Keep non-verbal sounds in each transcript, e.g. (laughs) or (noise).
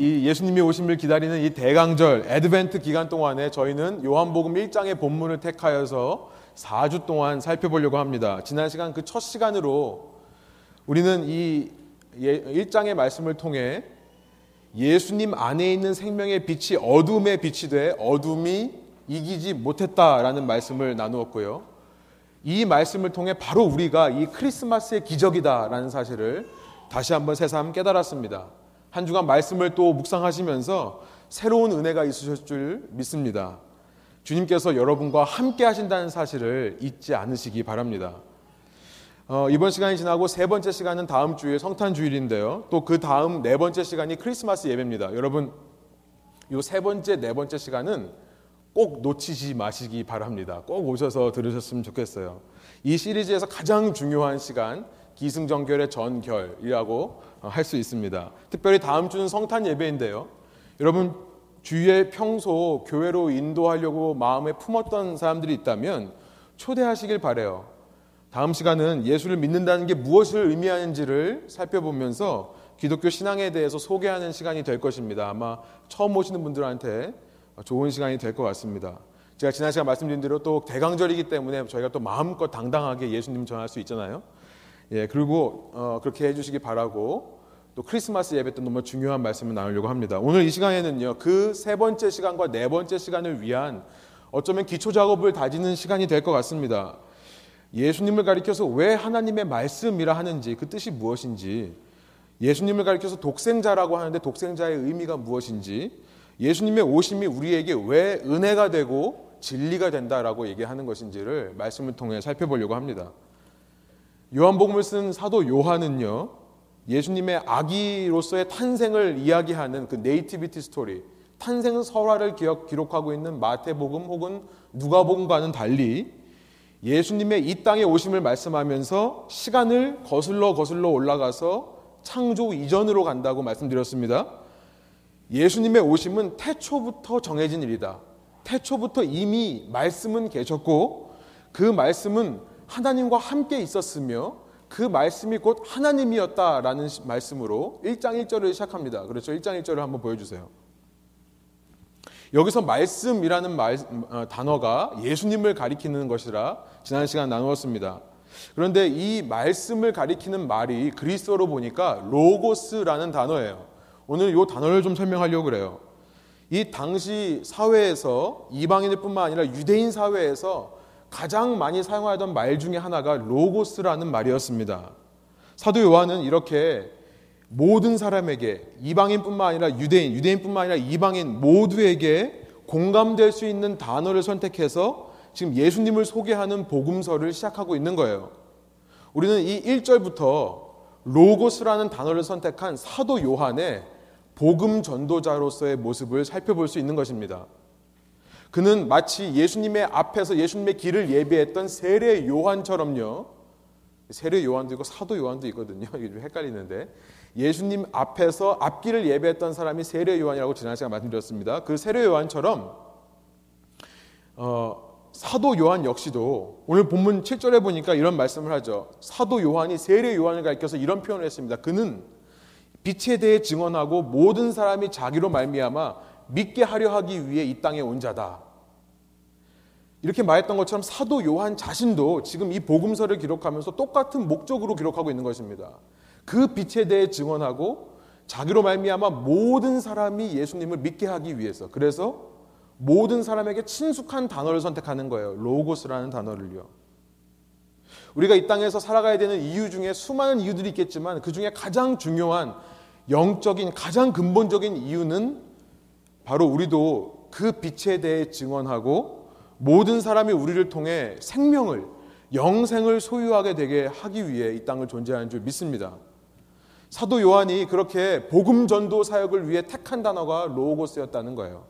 이 예수님이 오심을 기다리는 이 대강절 애드벤트 기간 동안에 저희는 요한복음 1장의 본문을 택하여서 4주 동안 살펴보려고 합니다. 지난 시간 그 첫 시간으로 우리는 이 1장의 예, 말씀을 통해 예수님 안에 있는 생명의 빛이 어둠의 빛이 돼 어둠이 이기지 못했다라는 말씀을 나누었고요. 이 말씀을 통해 바로 우리가 이 크리스마스의 기적이다라는 사실을 다시 한번 새삼 깨달았습니다. 한 주간 말씀을 또 묵상하시면서 새로운 은혜가 있으실 줄 믿습니다. 주님께서 여러분과 함께 하신다는 사실을 잊지 않으시기 바랍니다. 어, 이번 시간이 지나고 세 번째 시간은 다음 주에 성탄 주일인데요. 또 그 다음 네 번째 시간이 크리스마스 예배입니다. 여러분, 이 세 번째, 네 번째 시간은 꼭 놓치지 마시기 바랍니다. 꼭 오셔서 들으셨으면 좋겠어요. 이 시리즈에서 가장 중요한 시간, 기승전결의 전결이라고 할 수 있습니다. 특별히 다음 주는 성탄 예배인데요. 여러분 주위에 평소 교회로 인도하려고 마음에 품었던 사람들이 있다면 초대하시길 바래요. 다음 시간은 예수를 믿는다는 게 무엇을 의미하는지를 살펴보면서 기독교 신앙에 대해서 소개하는 시간이 될 것입니다. 아마 처음 오시는 분들한테 좋은 시간이 될 것 같습니다. 제가 지난 시간 말씀드린 대로 또 대강절이기 때문에 저희가 또 마음껏 당당하게 예수님 전할 수 있잖아요. 예, 그리고 어, 그렇게 해주시기 바라고 또 크리스마스 예배 때 너무 중요한 말씀을 나누려고 합니다. 오늘 이 시간에는요, 그 세 번째 시간과 네 번째 시간을 위한 어쩌면 기초 작업을 다지는 시간이 될 것 같습니다. 예수님을 가리켜서 왜 하나님의 말씀이라 하는지 그 뜻이 무엇인지 예수님을 가리켜서 독생자라고 하는데 독생자의 의미가 무엇인지 예수님의 오심이 우리에게 왜 은혜가 되고 진리가 된다라고 얘기하는 것인지를 말씀을 통해 살펴보려고 합니다. 요한복음을 쓴 사도 요한은요, 예수님의 아기로서의 탄생을 이야기하는 그 nativity story, 탄생 설화를 기록하고 있는 마태복음 혹은 누가복음과는 달리 예수님의 이 땅에 오심을 말씀하면서 시간을 거슬러 거슬러 올라가서 창조 이전으로 간다고 말씀드렸습니다. 예수님의 오심은 태초부터 정해진 일이다. 태초부터 이미 말씀은 계셨고 그 말씀은 하나님과 함께 있었으며 그 말씀이 곧 하나님이었다라는 말씀으로 1장 1절을 시작합니다. 그렇죠. 1장 1절을 한번 보여주세요. 여기서 말씀이라는 말, 어, 단어가 예수님을 가리키는 것이라 지난 시간 나누었습니다. 그런데 이 말씀을 가리키는 말이 그리스어로 보니까 로고스라는 단어예요. 오늘 이 단어를 좀 설명하려고 그래요. 이 당시 사회에서 이방인들 뿐만 아니라 유대인 사회에서 가장 많이 사용하던 말 중에 하나가 로고스라는 말이었습니다. 사도 요한은 이렇게 모든 사람에게 이방인뿐만 아니라 유대인, 유대인뿐만 아니라 이방인 모두에게 공감될 수 있는 단어를 선택해서 지금 예수님을 소개하는 복음서를 시작하고 있는 거예요. 우리는 이 1절부터 로고스라는 단어를 선택한 사도 요한의 복음 전도자로서의 모습을 살펴볼 수 있는 것입니다. 그는 마치 예수님의 앞에서 예수님의 길을 예비했던 세례 요한처럼요. 세례 요한도 있고 사도 요한도 있거든요. (laughs) 이게 좀 헷갈리는데 예수님 앞에서 앞길을 예배했던 사람이 세례 요한이라고 지난 시간 말씀드렸습니다. 그 세례 요한처럼 어, 사도 요한 역시도 오늘 본문 7절에 보니까 이런 말씀을 하죠. 사도 요한이 세례 요한을 가리켜서 이런 표현을 했습니다. 그는 빛에 대해 증언하고 모든 사람이 자기로 말미암아 믿게 하려 하기 위해 이 땅에 온 자다. 이렇게 말했던 것처럼 사도 요한 자신도 지금 이 복음서를 기록하면서 똑같은 목적으로 기록하고 있는 것입니다. 그 빛에 대해 증언하고 자기로 말미암아 모든 사람이 예수님을 믿게 하기 위해서 그래서 모든 사람에게 친숙한 단어를 선택하는 거예요. 로고스라는 단어를요. 우리가 이 땅에서 살아가야 되는 이유 중에 수많은 이유들이 있겠지만 그 중에 가장 중요한 영적인 가장 근본적인 이유는 바로 우리도 그 빛에 대해 증언하고 모든 사람이 우리를 통해 생명을 영생을 소유하게 되게 하기 위해 이 땅을 존재하는 줄 믿습니다. 사도 요한이 그렇게 복음 전도 사역을 위해 택한 단어가 로고스였다는 거예요.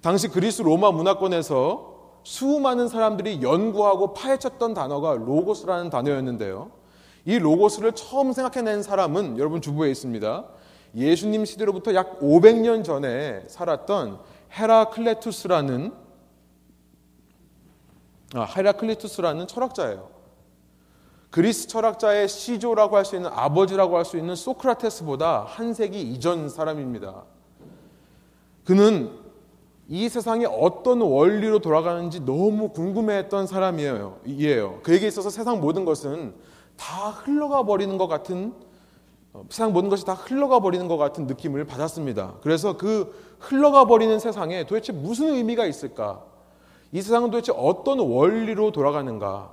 당시 그리스 로마 문화권에서 수많은 사람들이 연구하고 파헤쳤던 단어가 로고스라는 단어였는데요. 이 로고스를 처음 생각해낸 사람은 여러분 주부에 있습니다. 예수님 시대로부터 약 500년 전에 살았던 헤라클레투스라는 아, 헤라클레투스라는 철학자예요. 그리스 철학자의 시조라고 할 수 있는 아버지라고 할 수 있는 소크라테스보다 한 세기 이전 사람입니다. 그는 이 세상이 어떤 원리로 돌아가는지 너무 궁금해했던 사람이에요. 이에요. 그에게 있어서 세상 모든 것은 다 흘러가 버리는 것 같은 어, 세상 모든 것이 다 흘러가 버리는 것 같은 느낌을 받았습니다. 그래서 그 흘러가 버리는 세상에 도대체 무슨 의미가 있을까? 이 세상은 도대체 어떤 원리로 돌아가는가?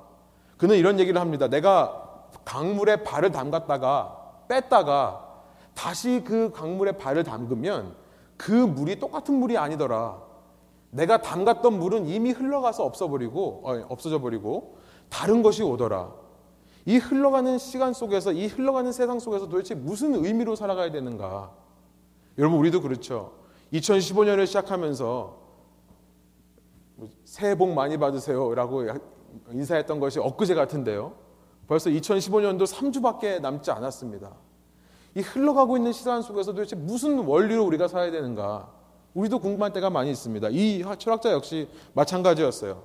그는 이런 얘기를 합니다. 내가 강물에 발을 담갔다가 뺐다가 다시 그 강물에 발을 담그면 그 물이 똑같은 물이 아니더라. 내가 담갔던 물은 이미 흘러가서 없어버리고 어, 없어져 버리고 다른 것이 오더라. 이 흘러가는 시간 속에서 이 흘러가는 세상 속에서 도대체 무슨 의미로 살아가야 되는가? 여러분 우리도 그렇죠. 2015년을 시작하면서 뭐 새해 복 많이 받으세요라고 인사했던 것이 엊그제 같은데요. 벌써 2015년도 3주밖에 남지 않았습니다. 이 흘러가고 있는 시간 속에서 도대체 무슨 원리로 우리가 살아야 되는가? 우리도 궁금한 때가 많이 있습니다. 이 철학자 역시 마찬가지였어요.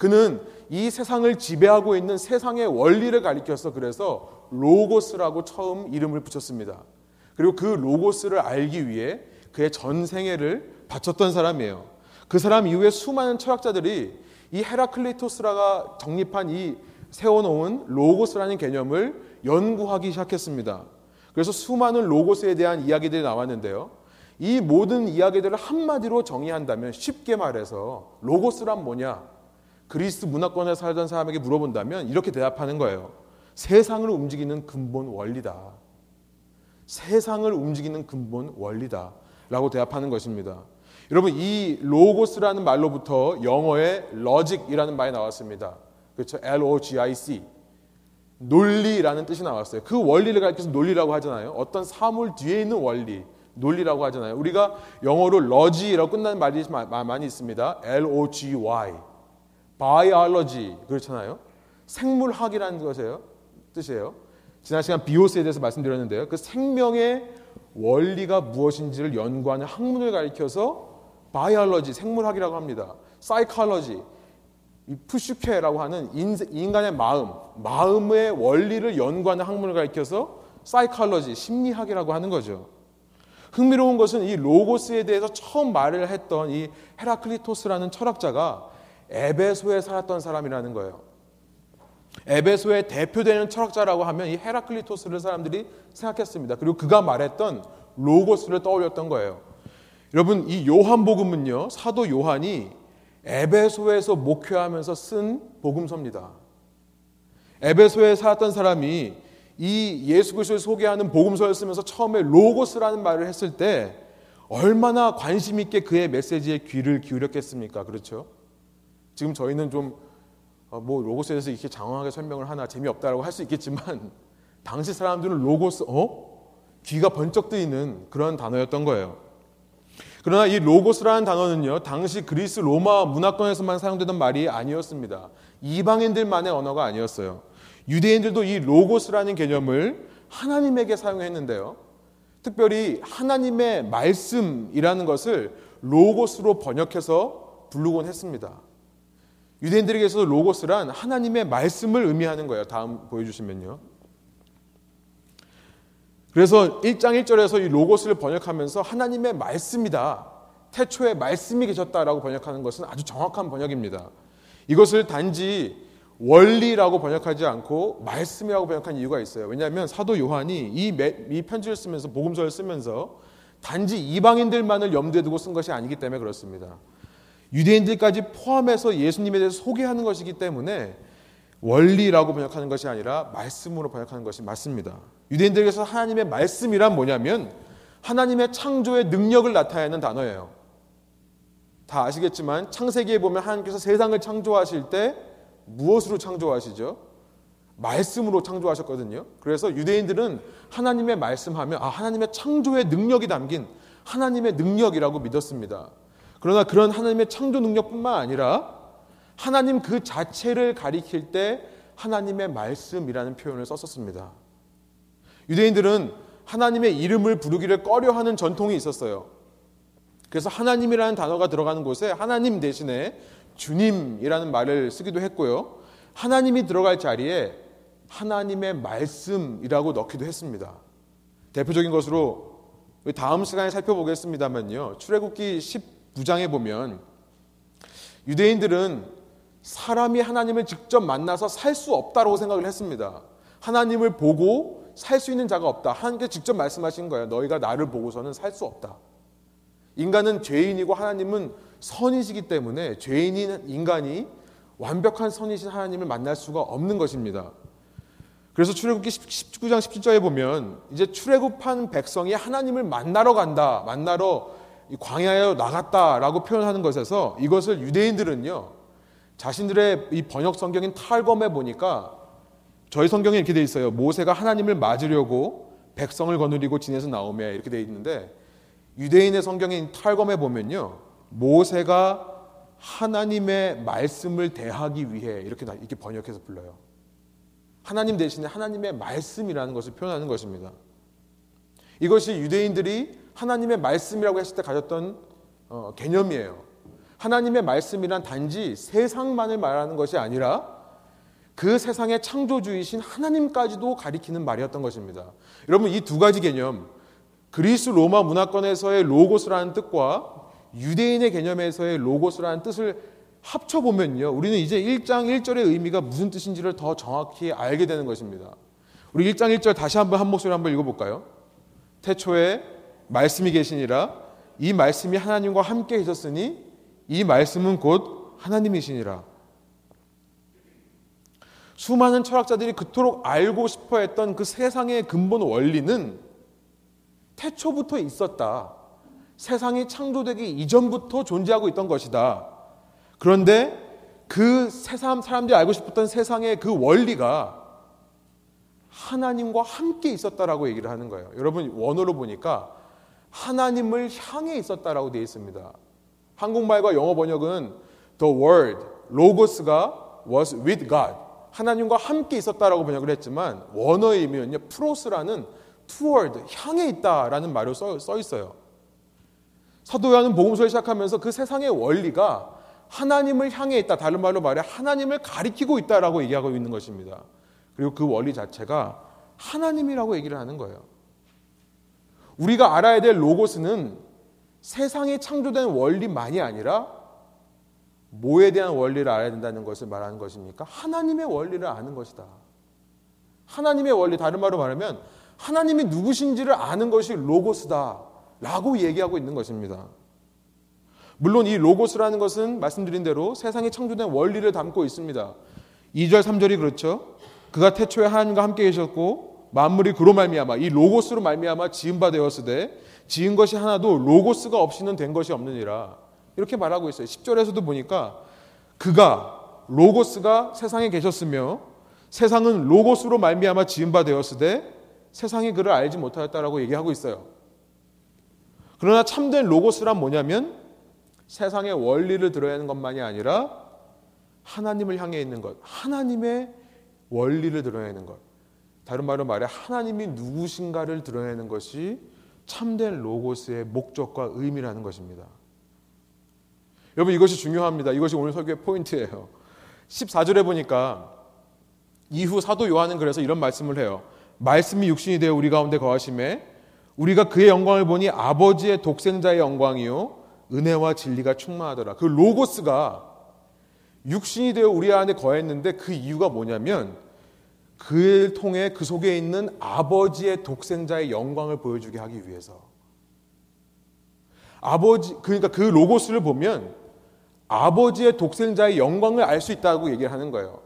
그는 이 세상을 지배하고 있는 세상의 원리를 가리켜서 그래서 로고스라고 처음 이름을 붙였습니다. 그리고 그 로고스를 알기 위해 그의 전 생애를 바쳤던 사람이에요. 그 사람 이후에 수많은 철학자들이 이 헤라클리토스라가 정립한 이 세워놓은 로고스라는 개념을 연구하기 시작했습니다. 그래서 수많은 로고스에 대한 이야기들이 나왔는데요. 이 모든 이야기들을 한마디로 정의한다면 쉽게 말해서 로고스란 뭐냐? 그리스 문화권에 살던 사람에게 물어본다면 이렇게 대답하는 거예요. 세상을 움직이는 근본 원리다. 세상을 움직이는 근본 원리다. 라고 대답하는 것입니다. 여러분, 이 로고스라는 말로부터 영어의 logic이라는 말이 나왔습니다. 그렇죠? L-O-G-I-C. 논리라는 뜻이 나왔어요. 그 원리를 가리켜서 논리라고 하잖아요. 어떤 사물 뒤에 있는 원리. 논리라고 하잖아요. 우리가 영어로 logy라고 끝나는 말이 많이 있습니다. L-O-G-Y. Biology 그렇잖아요. 생물학이라는 것이에요. 뜻이에요. 지난 시간 비오스에 대해서 말씀드렸는데요. 그 생명의 원리가 무엇인지를 연구하는 학문을 가리켜서 바이올로지 생물학이라고 합니다. 사이컬러지 푸슈케라고 하는 인간의 마음, 마음의 원리를 연구하는 학문을 가리켜서 사이컬러지 심리학이라고 하는 거죠. 흥미로운 것은 이 로고스에 대해서 처음 말을 했던 이 헤라클리토스라는 철학자가 에베소에 살았던 사람이라는 거예요. 에베소의 대표되는 철학자라고 하면 이 헤라클리토스를 사람들이 생각했습니다. 그리고 그가 말했던 로고스를 떠올렸던 거예요. 여러분 이 요한복음은요 사도 요한이 에베소에서 목회하면서 쓴 복음서입니다. 에베소에 살았던 사람이 이 예수 그리스도를 소개하는 복음서를 쓰면서 처음에 로고스라는 말을 했을 때 얼마나 관심 있게 그의 메시지에 귀를 기울였겠습니까? 그렇죠? 지금 저희는 좀뭐 어, 로고스에 대해서 이렇게 장황하게 설명을 하나 재미없다라고 할 수 있겠지만 (laughs) 당시 사람들은 로고스 어? 귀가 번쩍 뜨이는 그런 단어였던 거예요. 그러나 이 로고스라는 단어는요, 당시 그리스 로마 문화권에서만 사용되던 말이 아니었습니다. 이방인들만의 언어가 아니었어요. 유대인들도 이 로고스라는 개념을 하나님에게 사용했는데요. 특별히 하나님의 말씀이라는 것을 로고스로 번역해서 부르곤 했습니다. 유대인들에게서 로고스란 하나님의 말씀을 의미하는 거예요. 다음 보여주시면요. 그래서 1장 1절에서 이 로고스를 번역하면서 하나님의 말씀이다. 태초에 말씀이 계셨다라고 번역하는 것은 아주 정확한 번역입니다. 이것을 단지 원리라고 번역하지 않고 말씀이라고 번역한 이유가 있어요. 왜냐하면 사도 요한이 이, 이 편지를 쓰면서 복음서를 쓰면서 단지 이방인들만을 염두에 두고 쓴 것이 아니기 때문에 그렇습니다. 유대인들까지 포함해서 예수님에 대해서 소개하는 것이기 때문에 원리라고 번역하는 것이 아니라 말씀으로 번역하는 것이 맞습니다. 유대인들에게서 하나님의 말씀이란 뭐냐면 하나님의 창조의 능력을 나타내는 단어예요. 다 아시겠지만 창세기에 보면 하나님께서 세상을 창조하실 때 무엇으로 창조하시죠? 말씀으로 창조하셨거든요. 그래서 유대인들은 하나님의 말씀하면 아 하나님의 창조의 능력이 담긴 하나님의 능력이라고 믿었습니다. 그러나 그런 하나님의 창조 능력뿐만 아니라 하나님 그 자체를 가리킬 때 하나님의 말씀이라는 표현을 썼었습니다. 유대인들은 하나님의 이름을 부르기를 꺼려하는 전통이 있었어요. 그래서 하나님이라는 단어가 들어가는 곳에 하나님 대신에 주님이라는 말을 쓰기도 했고요. 하나님이 들어갈 자리에 하나님의 말씀이라고 넣기도 했습니다. 대표적인 것으로 다음 시간에 살펴보겠습니다만요. 출애굽기 19장에 보면 유대인들은 사람이 하나님을 직접 만나서 살 수 없다고 생각을 했습니다. 하나님을 보고 살 수 있는 자가 없다. 하나님께 직접 말씀하신 거예요. 너희가 나를 보고서는 살 수 없다. 인간은 죄인이고 하나님은 선이시기 때문에 죄인인 인간이 완벽한 선이신 하나님을 만날 수가 없는 것입니다. 그래서 출애굽기 19장 17절에 보면 이제 출애굽한 백성이 하나님을 만나러 간다. 만나러 광야에 나갔다라고 표현하는 것에서 이것을 유대인들은요. 자신들의 이 번역 성경인 탈검에 보니까 저희 성경에 이렇게 돼 있어요. 모세가 하나님을 맞으려고 백성을 거느리고 진에서 나오며 이렇게 돼 있는데 유대인의 성경인 탈검에 보면요. 모세가 하나님의 말씀을 대하기 위해 이렇게 이렇게 번역해서 불러요. 하나님 대신에 하나님의 말씀이라는 것을 표현하는 것입니다. 이것이 유대인들이 하나님의 말씀이라고 했을 때 가졌던 어, 개념이에요. 하나님의 말씀이란 단지 세상만을 말하는 것이 아니라 그 세상의 창조주이신 하나님까지도 가리키는 말이었던 것입니다. 여러분 이 두 가지 개념 그리스 로마 문화권에서의 로고스라는 뜻과 유대인의 개념에서의 로고스라는 뜻을 합쳐 보면요. 우리는 이제 1장 1절의 의미가 무슨 뜻인지를 더 정확히 알게 되는 것입니다. 우리 1장 1절 다시 한번 한 목소리 한번 읽어 볼까요? 태초에 말씀이 계시니라 이 말씀이 하나님과 함께 있었으니 이 말씀은 곧 하나님이시니라. 수많은 철학자들이 그토록 알고 싶어 했던 그 세상의 근본 원리는 태초부터 있었다. 세상이 창조되기 이전부터 존재하고 있던 것이다. 그런데 그 세상 사람들이 알고 싶었던 세상의 그 원리가 하나님과 함께 있었다라고 얘기를 하는 거예요. 여러분 원어로 보니까 하나님을 향해 있었다라고 되어 있습니다. 한국말과 영어 번역은 the word logos가 was with God 하나님과 함께 있었다라고 번역을 했지만 의미는요 프로스라는 toward 향해 있다라는 말로 써, 써 있어요. 사도 요한은 복음서를 시작하면서 그 세상의 원리가 하나님을 향해 있다. 다른 말로 말해 하나님을 가리키고 있다라고 얘기하고 있는 것입니다. 그리고 그 원리 자체가 하나님이라고 얘기를 하는 거예요. 우리가 알아야 될 로고스는 세상에 창조된 원리만이 아니라 뭐에 대한 원리를 알아야 된다는 것을 말하는 것입니까? 하나님의 원리를 아는 것이다. 하나님의 원리, 다른 말로 말하면 하나님이 누구신지를 아는 것이 로고스다. 라고 얘기하고 있는 것입니다. 물론 이 로고스라는 것은 말씀드린 대로 세상에 창조된 원리를 담고 있습니다. 2절 3절이 그렇죠. 그가 태초에 하나님과 함께 계셨고 만물이 그로 말미암아 이 로고스로 말미암아 지은 바 되었으되 지은 것이 하나도 로고스가 없이는 된 것이 없느니라. 이렇게 말하고 있어요. 10절에서도 보니까 그가 로고스가 세상에 계셨으며 세상은 로고스로 말미암아 지은 바 되었으되 세상이 그를 알지 못하였다라고 얘기하고 있어요. 그러나 참된 로고스란 뭐냐면 세상의 원리를 드러내는 것만이 아니라 하나님을 향해 있는 것, 하나님의 원리를 드러내는 것. 다른 말로 말해 하나님이 누구신가를 드러내는 것이 참된 로고스의 목적과 의미라는 것입니다. 여러분 이것이 중요합니다. 이것이 오늘 설교의 포인트예요. 14절에 보니까 이후 사도 요한은 그래서 이런 말씀을 해요. 말씀이 육신이 되어 우리 가운데 거하심에 우리가 그의 영광을 보니 아버지의 독생자의 영광이요 은혜와 진리가 충만하더라. 그 로고스가 육신이 되어 우리 안에 거했는데 그 이유가 뭐냐면 그를 통해 그 속에 있는 아버지의 독생자의 영광을 보여주게 하기 위해서. 아버지 그러니까 그 로고스를 보면 아버지의 독생자의 영광을 알 수 있다고 얘기를 하는 거예요.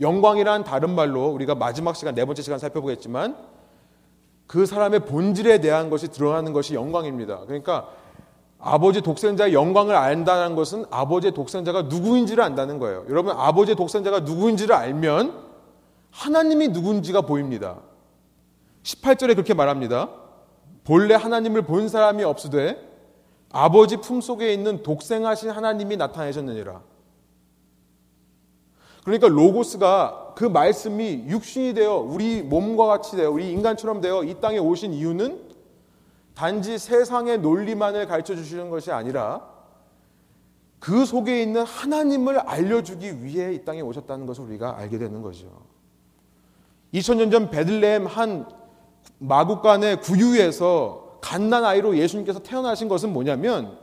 영광이란 다른 말로 우리가 마지막 시간 네 번째 시간 살펴보겠지만 그 사람의 본질에 대한 것이 드러나는 것이 영광입니다. 그러니까 아버지 독생자의 영광을 안다는 것은 아버지의 독생자가 누구인지를 안다는 거예요. 여러분 아버지의 독생자가 누구인지를 알면 하나님이 누군지가 보입니다. 18절에 그렇게 말합니다. 본래 하나님을 본 사람이 없으되 아버지 품속에 있는 독생하신 하나님이 나타내셨느니라. 그러니까 로고스가 그 말씀이 육신이 되어 우리 몸과 같이 되어 우리 인간처럼 되어 이 땅에 오신 이유는 단지 세상의 논리만을 가르쳐 주시는 것이 아니라 그 속에 있는 하나님을 알려주기 위해 이 땅에 오셨다는 것을 우리가 알게 되는 거죠. 2000년 전 베들레헴 한 마국간의 구유에서 갓난 아이로 예수님께서 태어나신 것은 뭐냐면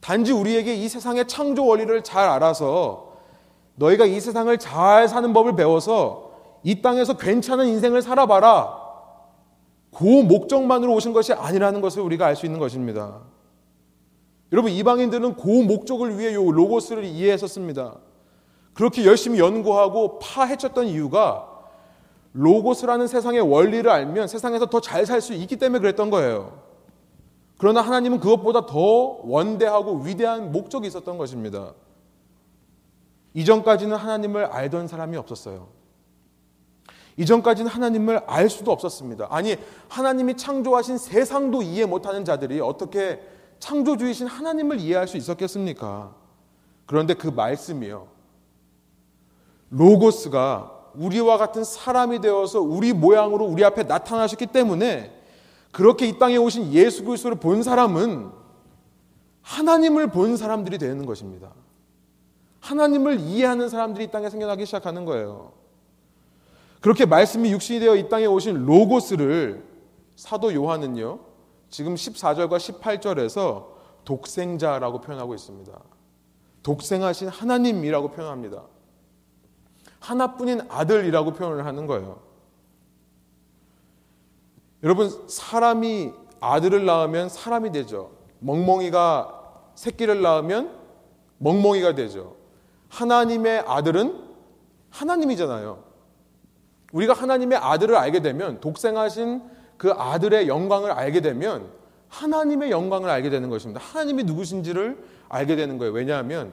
단지 우리에게 이 세상의 창조 원리를 잘 알아서 너희가 이 세상을 잘 사는 법을 배워서 이 땅에서 괜찮은 인생을 살아봐라. 그 목적만으로 오신 것이 아니라는 것을 우리가 알 수 있는 것입니다. 여러분 이방인들은 그 목적을 위해 요 로고스를 이해했었습니다. 그렇게 열심히 연구하고 파헤쳤던 이유가 로고스라는 세상의 원리를 알면 세상에서 더 잘 살 수 있기 때문에 그랬던 거예요. 그러나 하나님은 그것보다 더 원대하고 위대한 목적이 있었던 것입니다. 이전까지는 하나님을 알던 사람이 없었어요. 이전까지는 하나님을 알 수도 없었습니다. 아니, 하나님이 창조하신 세상도 이해 못하는 자들이 어떻게 창조주이신 하나님을 이해할 수 있었겠습니까? 그런데 그 말씀이요. 로고스가 우리와 같은 사람이 되어서 우리 모양으로 우리 앞에 나타나셨기 때문에 그렇게 이 땅에 오신 예수 그리스도를 본 사람은 하나님을 본 사람들이 되는 것입니다. 하나님을 이해하는 사람들이 이 땅에 생겨나기 시작하는 거예요. 그렇게 말씀이 육신이 되어 이 땅에 오신 로고스를 사도 요한은요. 지금 14절과 18절에서 독생자라고 표현하고 있습니다. 독생하신 하나님이라고 표현합니다. 하나뿐인 아들이라고 표현을 하는 거예요. 여러분, 사람이 아들을 낳으면 사람이 되죠. 멍멍이가 새끼를 낳으면 멍멍이가 되죠. 하나님의 아들은 하나님이잖아요. 우리가 하나님의 아들을 알게 되면 독생하신 그 아들의 영광을 알게 되면 하나님의 영광을 알게 되는 것입니다. 하나님이 누구신지를 알게 되는 거예요. 왜냐하면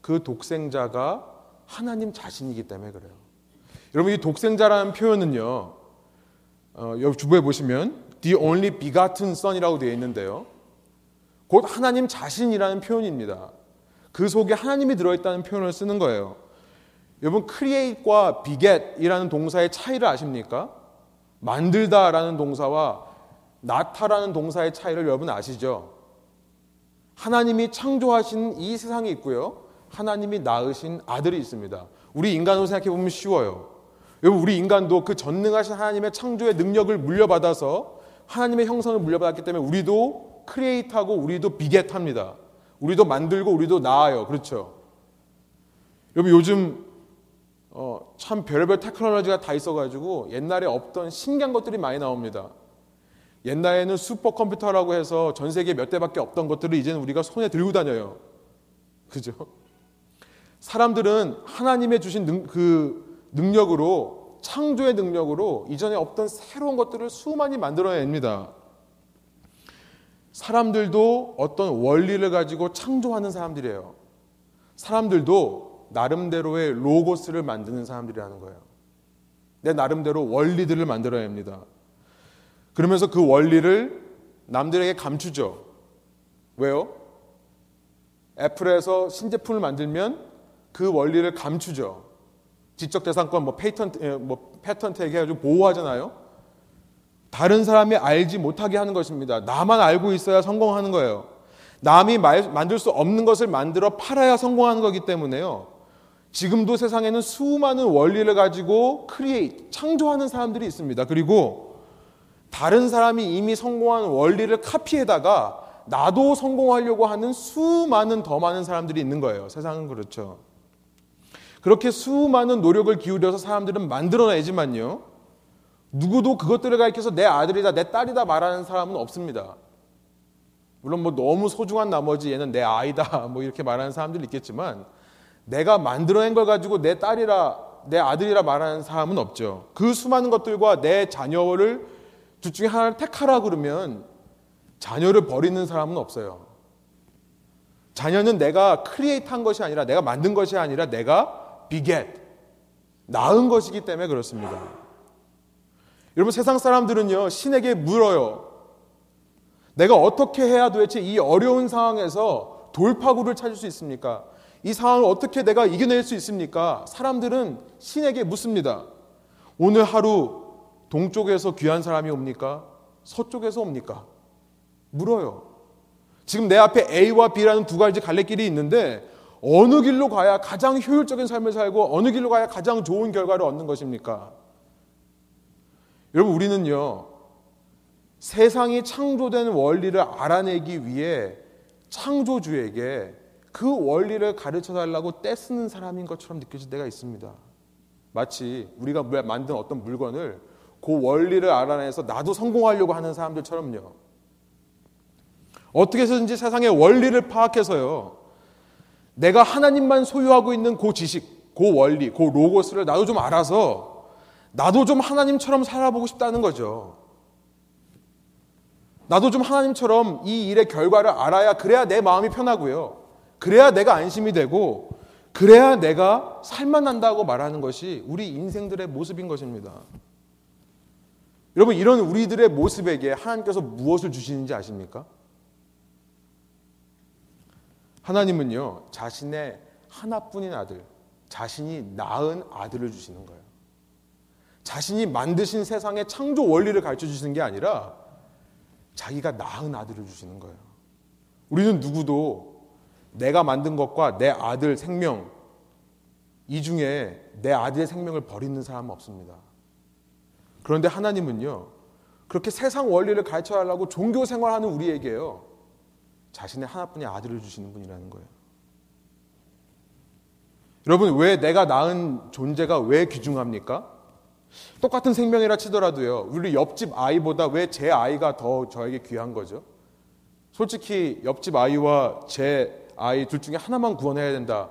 그 독생자가 하나님 자신이기 때문에 그래요. 여러분 이 독생자라는 표현은요. 어, 여기 주부에 보시면 the only begotten son이라고 되어 있는데요. 곧 하나님 자신이라는 표현입니다. 그 속에 하나님이 들어있다는 표현을 쓰는 거예요. 여러분 create과 beget이라는 동사의 차이를 아십니까? 만들다라는 동사와 나타라는 동사의 차이를 여러분 아시죠? 하나님이 창조하신 이 세상이 있고요. 하나님이 낳으신 아들이 있습니다. 우리 인간으로 생각해 보면 쉬워요. 여러분 우리 인간도 그 전능하신 하나님의 창조의 능력을 물려받아서 하나님의 형상을 물려받았기 때문에 우리도 create하고 우리도 beget합니다. 우리도 만들고 우리도 낳아요. 그렇죠? 여러분 요즘 어, 참 별별 테크놀로지가 다 있어가지고 옛날에 없던 신기한 것들이 많이 나옵니다. 옛날에는 슈퍼컴퓨터라고 해서 전 세계 몇 대밖에 없던 것들을 이제는 우리가 손에 들고 다녀요. 그죠? 사람들은 하나님의 주신 능, 그 능력으로 창조의 능력으로 이전에 없던 새로운 것들을 수많이 만들어냅니다. 사람들도 어떤 원리를 가지고 창조하는 사람들이에요. 사람들도 나름대로의 로고스를 만드는 사람들이라는 거예요. 내 나름대로 원리들을 만들어야 합니다. 그러면서 그 원리를 남들에게 감추죠. 왜요? 애플에서 신제품을 만들면 그 원리를 감추죠. 지적 재산권 뭐 patent 뭐 patent 얘기해 가지고 보호하잖아요. 다른 사람이 알지 못하게 하는 것입니다. 나만 알고 있어야 성공하는 거예요. 남이 말, 만들 수 없는 것을 만들어 팔아야 성공하는 거기 때문에요. 지금도 세상에는 수많은 원리를 가지고 create, 창조하는 사람들이 있습니다. 그리고 다른 사람이 이미 성공한 원리를 카피에다가 나도 성공하려고 하는 수많은 더 많은 사람들이 있는 거예요. 세상은 그렇죠. 그렇게 수많은 노력을 기울여서 사람들은 만들어내지만요. 누구도 그것들을 가리켜서 내 아들이다, 내 딸이다 말하는 사람은 없습니다. 물론 뭐 너무 소중한 나머지 얘는 내 아이다, (laughs) 뭐 이렇게 말하는 사람들이 있겠지만 내가 만들어낸 걸 가지고 내 딸이라, 내 아들이라 말하는 사람은 없죠. 그 수많은 것들과 내 자녀를 둘 중에 하나를 택하라 그러면 자녀를 버리는 사람은 없어요. 자녀는 내가 create한 것이 아니라 내가 만든 것이 아니라 내가 beget 낳은 것이기 때문에 그렇습니다. 여러분 세상 사람들은요 신에게 물어요. 내가 어떻게 해야 도대체 이 어려운 상황에서 돌파구를 찾을 수 있습니까? 이 상황을 어떻게 내가 이겨낼 수 있습니까? 사람들은 신에게 묻습니다. 오늘 하루 동쪽에서 귀한 사람이 옵니까? 서쪽에서 옵니까? 물어요. 지금 내 앞에 A와 B라는 두 가지 갈래길이 있는데 어느 길로 가야 가장 효율적인 삶을 살고 어느 길로 가야 가장 좋은 결과를 얻는 것입니까? 여러분 우리는요. 세상이 창조된 원리를 알아내기 위해 창조주에게 그 원리를 가르쳐 달라고 떼쓰는 사람인 것처럼 느껴질 때가 있습니다. 마치 우리가 만든 어떤 물건을 그 원리를 알아내서 나도 성공하려고 하는 사람들처럼요. 어떻게 해서든지 세상의 원리를 파악해서요. 내가 하나님만 소유하고 있는 그 지식, 그 원리, 그 로고스를 나도 좀 알아서 나도 좀 하나님처럼 살아보고 싶다는 거죠. 나도 좀 하나님처럼 이 일의 결과를 알아야 그래야 내 마음이 편하고요. 그래야 내가 안심이 되고 그래야 내가 살만한다고 말하는 것이 우리 인생들의 모습인 것입니다. 여러분 이런 우리들의 모습에게 하나님께서 무엇을 주시는지 아십니까? 하나님은요 자신의 하나뿐인 아들, 자신이 낳은 아들을 주시는 거예요. 자신이 만드신 세상의 창조 원리를 가르쳐 주시는 게 아니라 자기가 낳은 아들을 주시는 거예요. 우리는 누구도 내가 만든 것과 내 아들 생명 이 중에 내 아들의 생명을 버리는 사람은 없습니다. 그런데 하나님은요. 그렇게 세상 원리를 가르쳐 달라고 종교 생활하는 우리에게요. 자신의 하나뿐인 아들을 주시는 분이라는 거예요. 여러분 왜 내가 낳은 존재가 왜 귀중합니까? 똑같은 생명이라 치더라도요. 우리 옆집 아이보다 왜 제 아이가 더 저에게 귀한 거죠? 솔직히 옆집 아이와 제 아이 둘 중에 하나만 구원해야 된다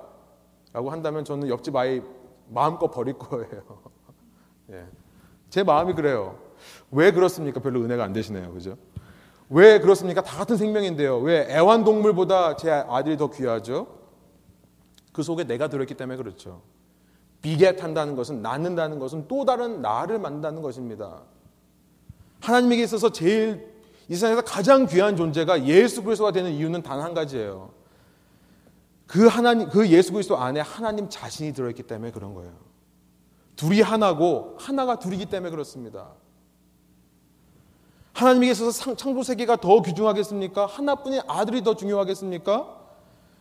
라고 한다면 저는 옆집 아이 마음껏 버릴 거예요. (laughs) 예. 제 마음이 그래요. 왜 그렇습니까? 별로 은혜가 안 되시네요. 그죠? 왜 그렇습니까? 다 같은 생명인데요. 왜 애완동물보다 제 아들이 더 귀하죠? 그 속에 내가 들어있기 때문에 그렇죠. 비겟한다는 것은 낳는다는 것은 또 다른 나를 만든다는 것입니다. 하나님에게 있어서 제일 이 세상에서 가장 귀한 존재가 예수 그리스도가 되는 이유는 단 한 가지예요. 그 하나님 그 예수 그리스도 안에 하나님 자신이 들어 있기 때문에 그런 거예요. 둘이 하나고 하나가 둘이기 때문에 그렇습니다. 하나님에게 있어서 창조 세계가 더 귀중하겠습니까? 하나뿐인 아들이 더 중요하겠습니까?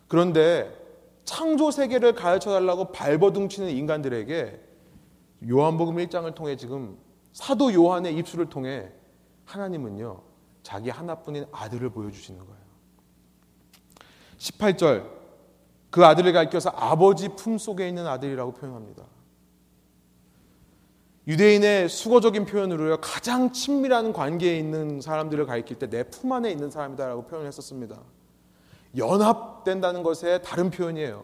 그런데 창조 세계를 가르쳐 달라고 발버둥 치는 인간들에게 요한복음 1장을 통해 지금 사도 요한의 입술을 통해 하나님은요, 자기 하나뿐인 아들을 보여주시는 거예요. 18절, 그 아들을 가리켜서 아버지 품 속에 있는 아들이라고 표현합니다. 유대인의 수거적인 표현으로요, 가장 친밀한 관계에 있는 사람들을 가리킬 때 내 품 안에 있는 사람이다라고 표현했었습니다. 연합된다는 것의 다른 표현이에요.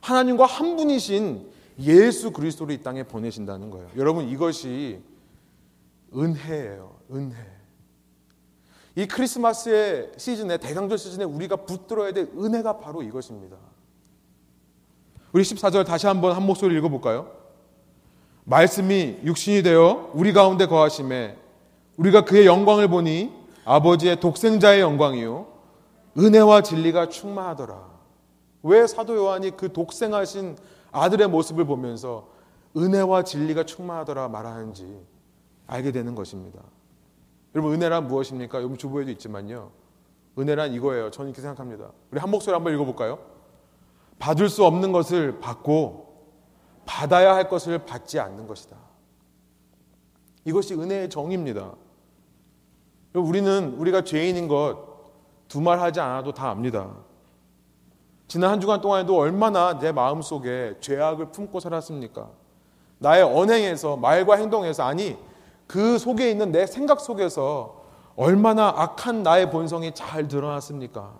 하나님과 한 분이신 예수 그리스도를 이 땅에 보내신다는 거예요. 여러분 이것이 은혜예요. 은혜. 이 크리스마스의 시즌에 대강절 시즌에 우리가 붙들어야 될 은혜가 바로 이것입니다. 우리 14절 다시 한번 한 목소리 읽어 볼까요? 말씀이 육신이 되어 우리 가운데 거하심에 우리가 그의 영광을 보니 아버지의 독생자의 영광이요 은혜와 진리가 충만하더라. 왜 사도 요한이 그 독생하신 아들의 모습을 보면서 은혜와 진리가 충만하더라 말하는지 알게 되는 것입니다. 여러분 은혜란 무엇입니까? 여러분 주보에도 있지만요. 은혜란 이거예요. 저는 이렇게 생각합니다. 우리 한 목소리 한번 읽어볼까요? 받을 수 없는 것을 받고 받아야 할 것을 받지 않는 것이다. 이것이 은혜의 정의입니다. 우리는 우리가 죄인인 것 두말하지 않아도 다 압니다. 지난 한 주간 동안에도 얼마나 내 마음 속에 죄악을 품고 살았습니까? 나의 언행에서 말과 행동에서 아니 그 속에 있는 내 생각 속에서 얼마나 악한 나의 본성이 잘 드러났습니까?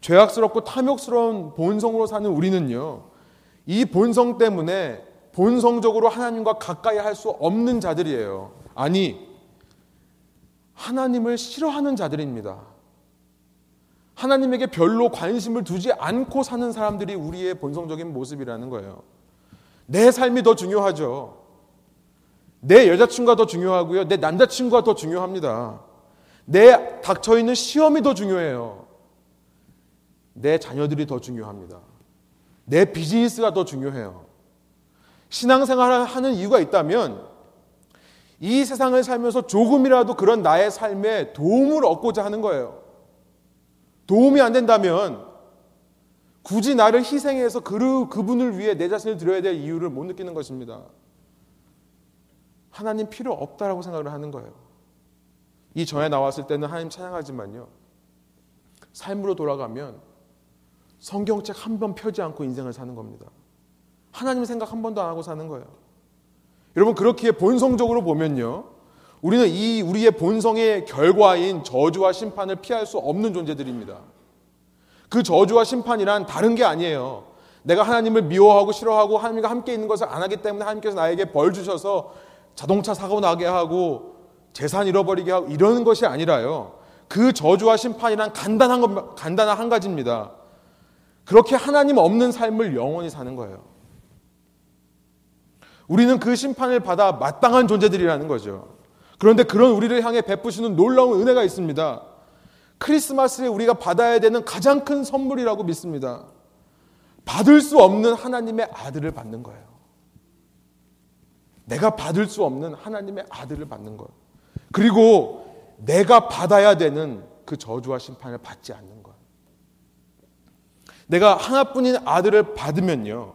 죄악스럽고 탐욕스러운 본성으로 사는 우리는요, 이 본성 때문에 본성적으로 하나님과 가까이 할 수 없는 자들이에요. 아니, 하나님을 싫어하는 자들입니다. 하나님에게 별로 관심을 두지 않고 사는 사람들이 우리의 본성적인 모습이라는 거예요. 내 삶이 더 중요하죠. 내 여자친구가 더 중요하고요. 내 남자친구가 더 중요합니다. 내 닥쳐있는 시험이 더 중요해요. 내 자녀들이 더 중요합니다. 내 비즈니스가 더 중요해요. 신앙생활을 하는 이유가 있다면 이 세상을 살면서 조금이라도 그런 나의 삶에 도움을 얻고자 하는 거예요. 도움이 안 된다면 굳이 나를 희생해서 그, 그분을 위해 내 자신을 드려야 될 이유를 못 느끼는 것입니다. 하나님 필요 없다라고 생각을 하는 거예요. 이 전에 나왔을 때는 하나님 찬양하지만요. 삶으로 돌아가면 성경책 한 번 펴지 않고 인생을 사는 겁니다. 하나님 생각 한 번도 안 하고 사는 거예요. 여러분 그렇기에 본성적으로 보면요. 우리는 이 우리의 본성의 결과인 저주와 심판을 피할 수 없는 존재들입니다. 그 저주와 심판이란 다른 게 아니에요. 내가 하나님을 미워하고 싫어하고 하나님과 함께 있는 것을 안 하기 때문에 하나님께서 나에게 벌 주셔서 자동차 사고 나게 하고 재산 잃어버리게 하고 이러는 것이 아니라요. 그 저주와 심판이란 간단한 것, 간단한 한 가지입니다. 그렇게 하나님 없는 삶을 영원히 사는 거예요. 우리는 그 심판을 받아 마땅한 존재들이라는 거죠. 그런데 그런 우리를 향해 베푸시는 놀라운 은혜가 있습니다. 크리스마스에 우리가 받아야 되는 가장 큰 선물이라고 믿습니다. 받을 수 없는 하나님의 아들을 받는 거예요. 내가 받을 수 없는 하나님의 아들을 받는 것. 그리고 내가 받아야 되는 그 저주와 심판을 받지 않는 것. 내가 하나뿐인 아들을 받으면요.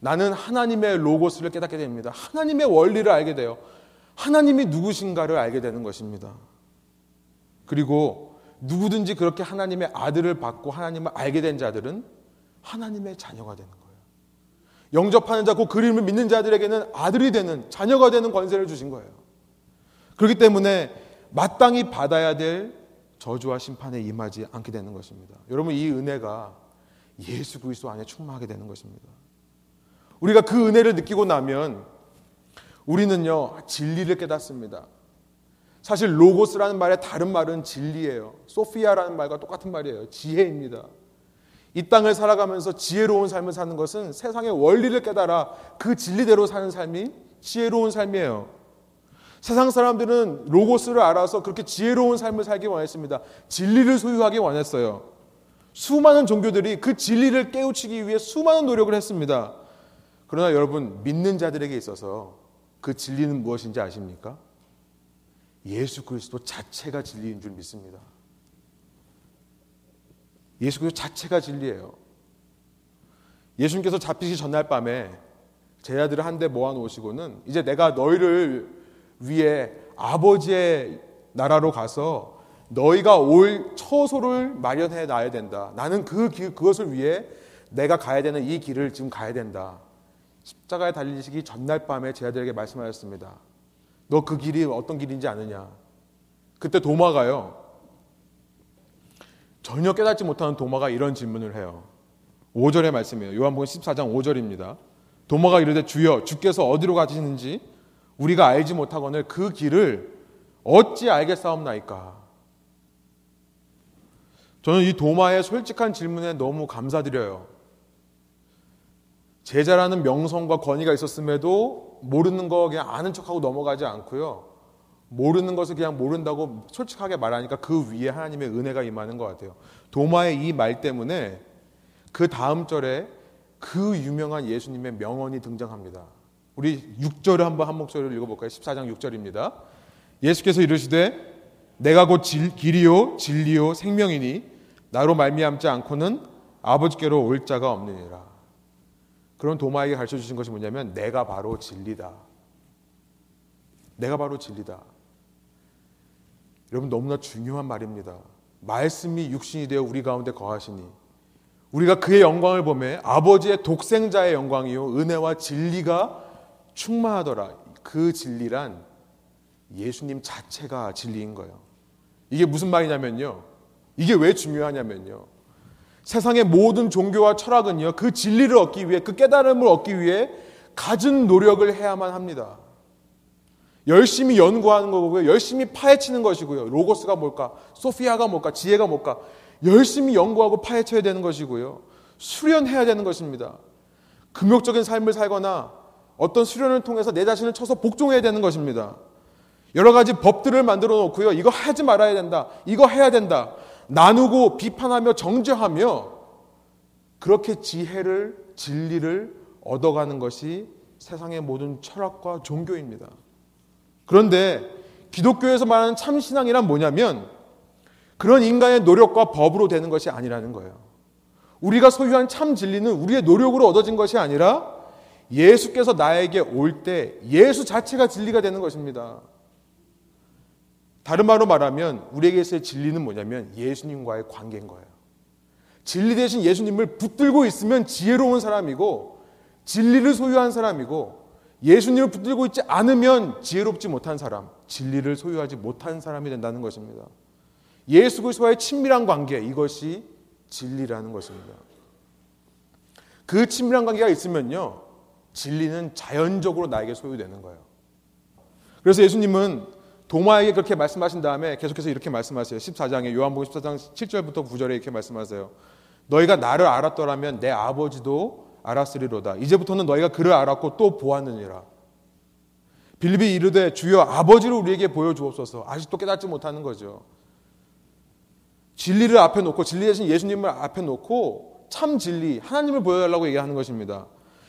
나는 하나님의 로고스를 깨닫게 됩니다. 하나님의 원리를 알게 돼요. 하나님이 누구신가를 알게 되는 것입니다. 그리고 누구든지 그렇게 하나님의 아들을 받고 하나님을 알게 된 자들은 하나님의 자녀가 되는 거예요. 영접하는 자, 그 이름을 믿는 자들에게는 아들이 되는, 자녀가 되는 권세를 주신 거예요. 그렇기 때문에 마땅히 받아야 될 저주와 심판에 임하지 않게 되는 것입니다. 여러분, 이 은혜가 예수 그리스도 안에 충만하게 되는 것입니다. 우리가 그 은혜를 느끼고 나면 우리는요, 진리를 깨닫습니다. 사실 로고스라는 말의 다른 말은 진리예요. 소피아라는 말과 똑같은 말이에요. 지혜입니다. 이 땅을 살아가면서 지혜로운 삶을 사는 것은 세상의 원리를 깨달아 그 진리대로 사는 삶이 지혜로운 삶이에요. 세상 사람들은 로고스를 알아서 그렇게 지혜로운 삶을 살기 원했습니다. 진리를 소유하기 원했어요. 수많은 종교들이 그 진리를 깨우치기 위해 수많은 노력을 했습니다. 그러나 여러분, 믿는 자들에게 있어서 그 진리는 무엇인지 아십니까? 예수 그리스도 자체가 진리인 줄 믿습니다. 예수 그리스도 자체가 진리예요. 예수님께서 잡히시 전날 밤에 제 아들을 한대 모아 놓으시고는 이제 내가 너희를 위해 아버지의 나라로 가서 너희가 올 처소를 마련해 놔야 된다. 나는 그 길, 그것을 위해 내가 가야 되는 이 길을 지금 가야 된다. 십자가에 달리시기 전날 밤에 제 아들에게 말씀하셨습니다. 너 그 길이 어떤 길인지 아느냐? 그때 도마가요. 전혀 깨닫지 못하는 도마가 이런 질문을 해요. 5절의 말씀이에요. 요한복음 14장 5절입니다. 도마가 이르되 주여 주께서 어디로 가시는지 우리가 알지 못하거늘 그 길을 어찌 알겠사옵나이까. 저는 이 도마의 솔직한 질문에 너무 감사드려요. 제자라는 명성과 권위가 있었음에도 모르는 거 그냥 아는 척하고 넘어가지 않고요. 모르는 것을 그냥 모른다고 솔직하게 말하니까 그 위에 하나님의 은혜가 임하는 것 같아요. 도마의 이 말 때문에 그 다음 절에 그 유명한 예수님의 명언이 등장합니다. 우리 6절을 한번 한 목소리로 읽어볼까요? 14장 6절입니다. 예수께서 이르시되 내가 곧 질, 길이요 진리요 생명이니 나로 말미암지 않고는 아버지께로 올 자가 없느니라. 그런 도마에게 가르쳐 주신 것이 뭐냐면 내가 바로 진리다. 내가 바로 진리다. 여러분 너무나 중요한 말입니다. 말씀이 육신이 되어 우리 가운데 거하시니 우리가 그의 영광을 보매 아버지의 독생자의 영광이요 은혜와 진리가 충만하더라. 그 진리란 예수님 자체가 진리인 거예요. 이게 무슨 말이냐면요. 이게 왜 중요하냐면요. 세상의 모든 종교와 철학은요, 그 진리를 얻기 위해, 그 깨달음을 얻기 위해 가진 노력을 해야만 합니다. 열심히 연구하는 거고요. 열심히 파헤치는 것이고요. 로고스가 뭘까? 소피아가 뭘까? 지혜가 뭘까? 열심히 연구하고 파헤쳐야 되는 것이고요. 수련해야 되는 것입니다. 금욕적인 삶을 살거나 어떤 수련을 통해서 내 자신을 쳐서 복종해야 되는 것입니다. 여러 가지 법들을 만들어 놓고요. 이거 하지 말아야 된다. 이거 해야 된다. 나누고 비판하며 정죄하며 그렇게 지혜를, 진리를 얻어가는 것이 세상의 모든 철학과 종교입니다. 그런데 기독교에서 말하는 참신앙이란 뭐냐면 그런 인간의 노력과 법으로 되는 것이 아니라는 거예요. 우리가 소유한 참 진리는 우리의 노력으로 얻어진 것이 아니라 예수께서 나에게 올 때 예수 자체가 진리가 되는 것입니다. 다른 말로 말하면 우리에게서의 진리는 뭐냐면 예수님과의 관계인 거예요. 진리 대신 예수님을 붙들고 있으면 지혜로운 사람이고 진리를 소유한 사람이고 예수님을 붙들고 있지 않으면 지혜롭지 못한 사람, 진리를 소유하지 못한 사람이 된다는 것입니다. 예수 그리스도와의 친밀한 관계 이것이 진리라는 것입니다. 그 친밀한 관계가 있으면요. 진리는 자연적으로 나에게 소유되는 거예요. 그래서 예수님은 도마에게 그렇게 말씀하신 다음에 계속해서 이렇게 말씀하세요. 14장에 요한복음 14장 7절부터 9절에 이렇게 말씀하세요. 너희가 나를 알았더라면 내 아버지도 알았으리로다. 이제부터는 너희가 그를 알았고 또 보았느니라. 빌립이 이르되 주여 아버지를 우리에게 보여주옵소서. 아직도 깨닫지 못하는 거죠. 진리를 앞에 놓고 진리 대신 예수님을 앞에 놓고 참 진리 하나님을 보여달라고 얘기하는 것입니다.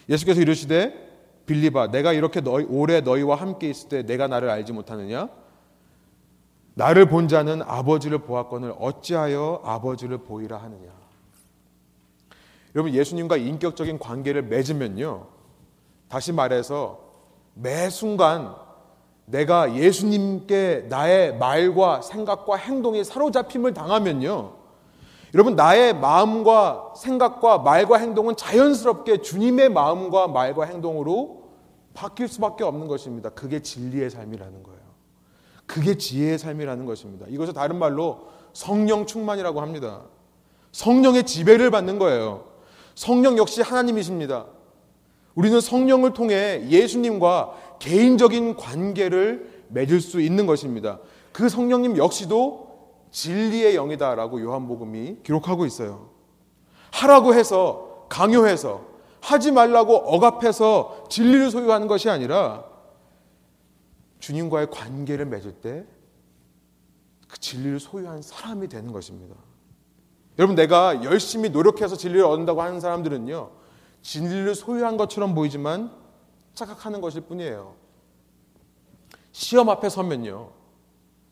예수께서 이르시되 빌리바 내가 이렇게 너희, 오래 너희와 함께 있을 때 내가 나를 알지 못하느냐 나를 본 자는 아버지를 보았거늘 어찌하여 아버지를 보이라 하느냐 여러분 예수님과 인격적인 관계를 맺으면요 다시 말해서 매 순간 내가 예수님께 나의 말과 생각과 행동이 사로잡힘을 당하면요. 여러분, 나의 마음과 생각과 말과 행동은 자연스럽게 주님의 마음과 말과 행동으로 바뀔 수밖에 없는 것입니다. 그게 진리의 삶이라는 거예요. 그게 지혜의 삶이라는 것입니다. 이것을 다른 말로 성령 충만이라고 합니다. 성령의 지배를 받는 거예요. 성령 역시 하나님이십니다. 우리는 성령을 통해 예수님과 개인적인 관계를 맺을 수 있는 것입니다. 그 성령님 역시도 진리의 영이다라고 요한복음이 기록하고 있어요. 하라고 해서 강요해서 하지 말라고 억압해서 진리를 소유하는 것이 아니라 주님과의 관계를 맺을 때 그 진리를 소유한 사람이 되는 것입니다. 여러분 내가 열심히 노력해서 진리를 얻는다고 하는 사람들은요. 진리를 소유한 것처럼 보이지만 착각하는 것일 뿐이에요. 시험 앞에 서면요.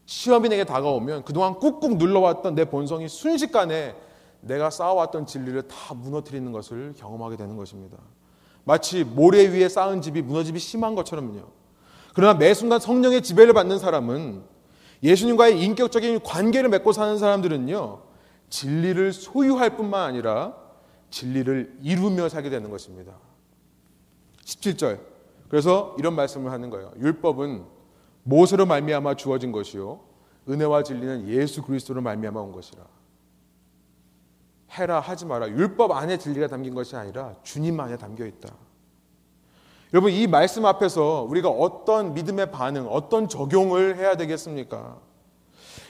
시험이 내게 다가오면 그동안 꾹꾹 눌러왔던 내 본성이 순식간에 내가 쌓아왔던 진리를 다 무너뜨리는 것을 경험하게 되는 것입니다. 마치 모래 위에 쌓은 집이 무너짐이 심한 것처럼요. 그러나 매 순간 성령의 지배를 받는 사람은 예수님과의 인격적인 관계를 맺고 사는 사람들은요. 진리를 소유할 뿐만 아니라 진리를 이루며 살게 되는 것입니다. 17절. 그래서 이런 말씀을 하는 거예요. 율법은 모세로 말미암아 주어진 것이요 은혜와 진리는 예수 그리스도로 말미암아 온 것이라. 해라 하지 마라. 율법 안에 진리가 담긴 것이 아니라 주님 안에 담겨 있다. 여러분 이 말씀 앞에서 우리가 어떤 믿음의 반응, 어떤 적용을 해야 되겠습니까?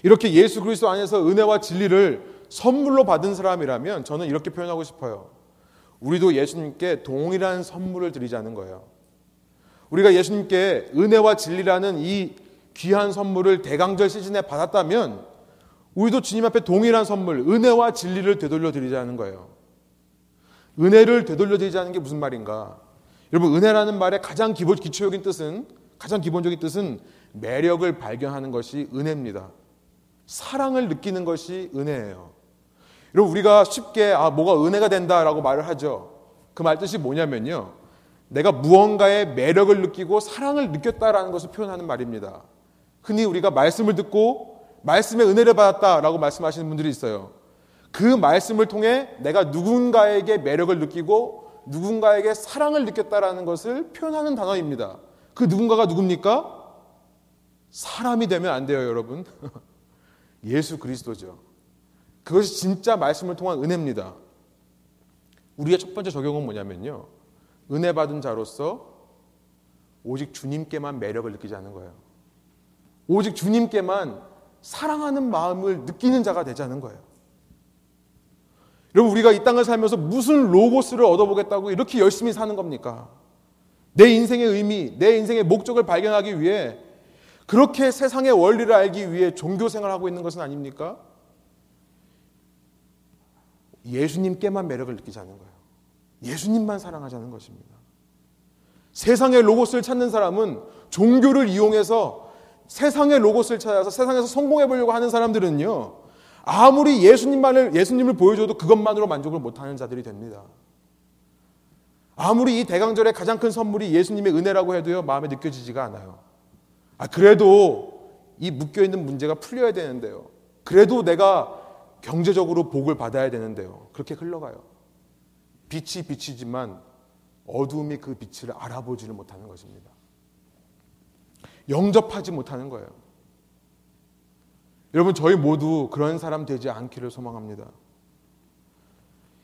이렇게 예수 그리스도 안에서 은혜와 진리를 선물로 받은 사람이라면 저는 이렇게 표현하고 싶어요. 우리도 예수님께 동일한 선물을 드리자는 거예요. 우리가 예수님께 은혜와 진리라는 이 귀한 선물을 대강절 시즌에 받았다면 우리도 주님 앞에 동일한 선물, 은혜와 진리를 되돌려 드리자는 거예요. 은혜를 되돌려 드리자는 게 무슨 말인가? 여러분, 은혜라는 말의 가장 기본, 기초적인 뜻은, 가장 기본적인 뜻은 매력을 발견하는 것이 은혜입니다. 사랑을 느끼는 것이 은혜예요. 여러분 우리가 쉽게 아 뭐가 은혜가 된다라고 말을 하죠. 그 말 뜻이 뭐냐면요. 내가 무언가의 매력을 느끼고 사랑을 느꼈다라는 것을 표현하는 말입니다. 흔히 우리가 말씀을 듣고 말씀의 은혜를 받았다라고 말씀하시는 분들이 있어요. 그 말씀을 통해 내가 누군가에게 매력을 느끼고 누군가에게 사랑을 느꼈다라는 것을 표현하는 단어입니다. 그 누군가가 누굽니까? 사람이 되면 안 돼요, 여러분. (laughs) 예수 그리스도죠. 그것이 진짜 말씀을 통한 은혜입니다. 우리의 첫 번째 적용은 뭐냐면요. 은혜 받은 자로서 오직 주님께만 매력을 느끼지 않는 거예요. 오직 주님께만 사랑하는 마음을 느끼는 자가 되자는 거예요. 여러분, 우리가 이 땅을 살면서 무슨 로고스를 얻어보겠다고 이렇게 열심히 사는 겁니까? 내 인생의 의미, 내 인생의 목적을 발견하기 위해 그렇게 세상의 원리를 알기 위해 종교 생활을 하고 있는 것은 아닙니까? 예수님께만 매력을 느끼자는 거예요. 예수님만 사랑하자는 것입니다. 세상의 로고스를 찾는 사람은 종교를 이용해서 세상의 로고스를 찾아서 세상에서 성공해 보려고 하는 사람들은요. 아무리 예수님만을 예수님을 보여줘도 그것만으로 만족을 못 하는 자들이 됩니다. 아무리 이 대강절의 가장 큰 선물이 예수님의 은혜라고 해도요, 마음에 느껴지지가 않아요. 아, 그래도 이 묶여 있는 문제가 풀려야 되는데요. 그래도 내가 경제적으로 복을 받아야 되는데요. 그렇게 흘러가요. 빛이 빛이지만 어두움이 그 빛을 알아보지를 못하는 것입니다. 영접하지 못하는 거예요. 여러분, 저희 모두 그런 사람 되지 않기를 소망합니다.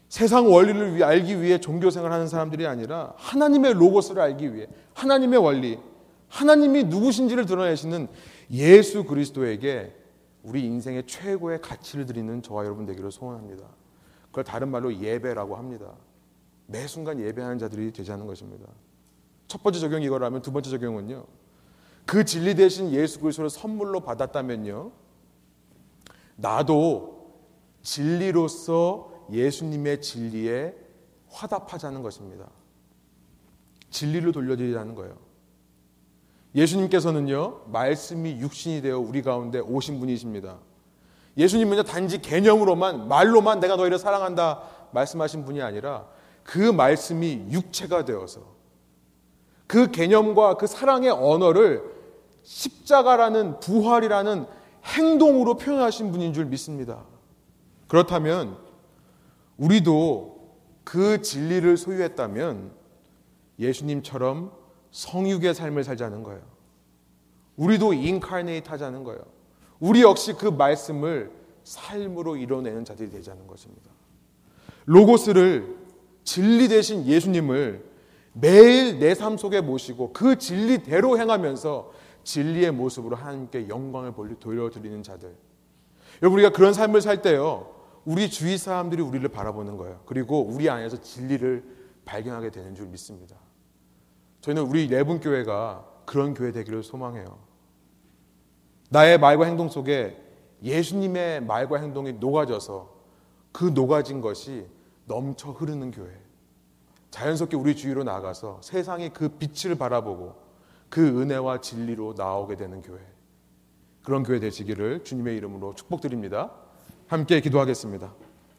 세상 원리를 위 알기 위해 종교생활 하는 사람들이 아니라 하나님의 로고스를 알기 위해 하나님의 원리, 하나님이 누구신지를 드러내시는 예수 그리스도에게 우리 인생의 최고의 가치를 드리는 저와 여러분 되기를 소원합니다. 그걸 다른 말로 예배라고 합니다. 매 순간 예배하는 자들이 되자는 것입니다. 첫 번째 적용이 이거라면 두 번째 적용은요. 그 진리 대신 예수 그리스도를 선물로 받았다면요. 나도 진리로서 예수님의 진리에 화답하자는 것입니다. 진리를 돌려드리자는 거예요. 예수님께서는요, 말씀이 육신이 되어 우리 가운데 오신 분이십니다. 예수님은요, 단지 개념으로만, 말로만 내가 너희를 사랑한다 말씀하신 분이 아니라 그 말씀이 육체가 되어서 그 개념과 그 사랑의 언어를 십자가라는 부활이라는 행동으로 표현하신 분인 줄 믿습니다. 그렇다면 우리도 그 진리를 소유했다면 예수님처럼 성육의 삶을 살자는 거예요. 우리도 인카네이트 하자는 거예요. 우리 역시 그 말씀을 삶으로 이뤄내는 자들이 되자는 것입니다. 로고스를 진리 대신 예수님을 매일 내 삶 속에 모시고 그 진리대로 행하면서 진리의 모습으로 하나님께 영광을 돌려드리는 자들. 여러분, 우리가 그런 삶을 살 때요, 우리 주위 사람들이 우리를 바라보는 거예요. 그리고 우리 안에서 진리를 발견하게 되는 줄 믿습니다. 저희는 우리 네분 교회가 그런 교회 되기를 소망해요. 나의 말과 행동 속에 예수님의 말과 행동이 녹아져서 그 녹아진 것이 넘쳐 흐르는 교회. 자연스럽게 우리 주위로 나가서 세상이 그 빛을 바라보고 그 은혜와 진리로 나오게 되는 교회. 그런 교회 되시기를 주님의 이름으로 축복드립니다. 함께 기도하겠습니다.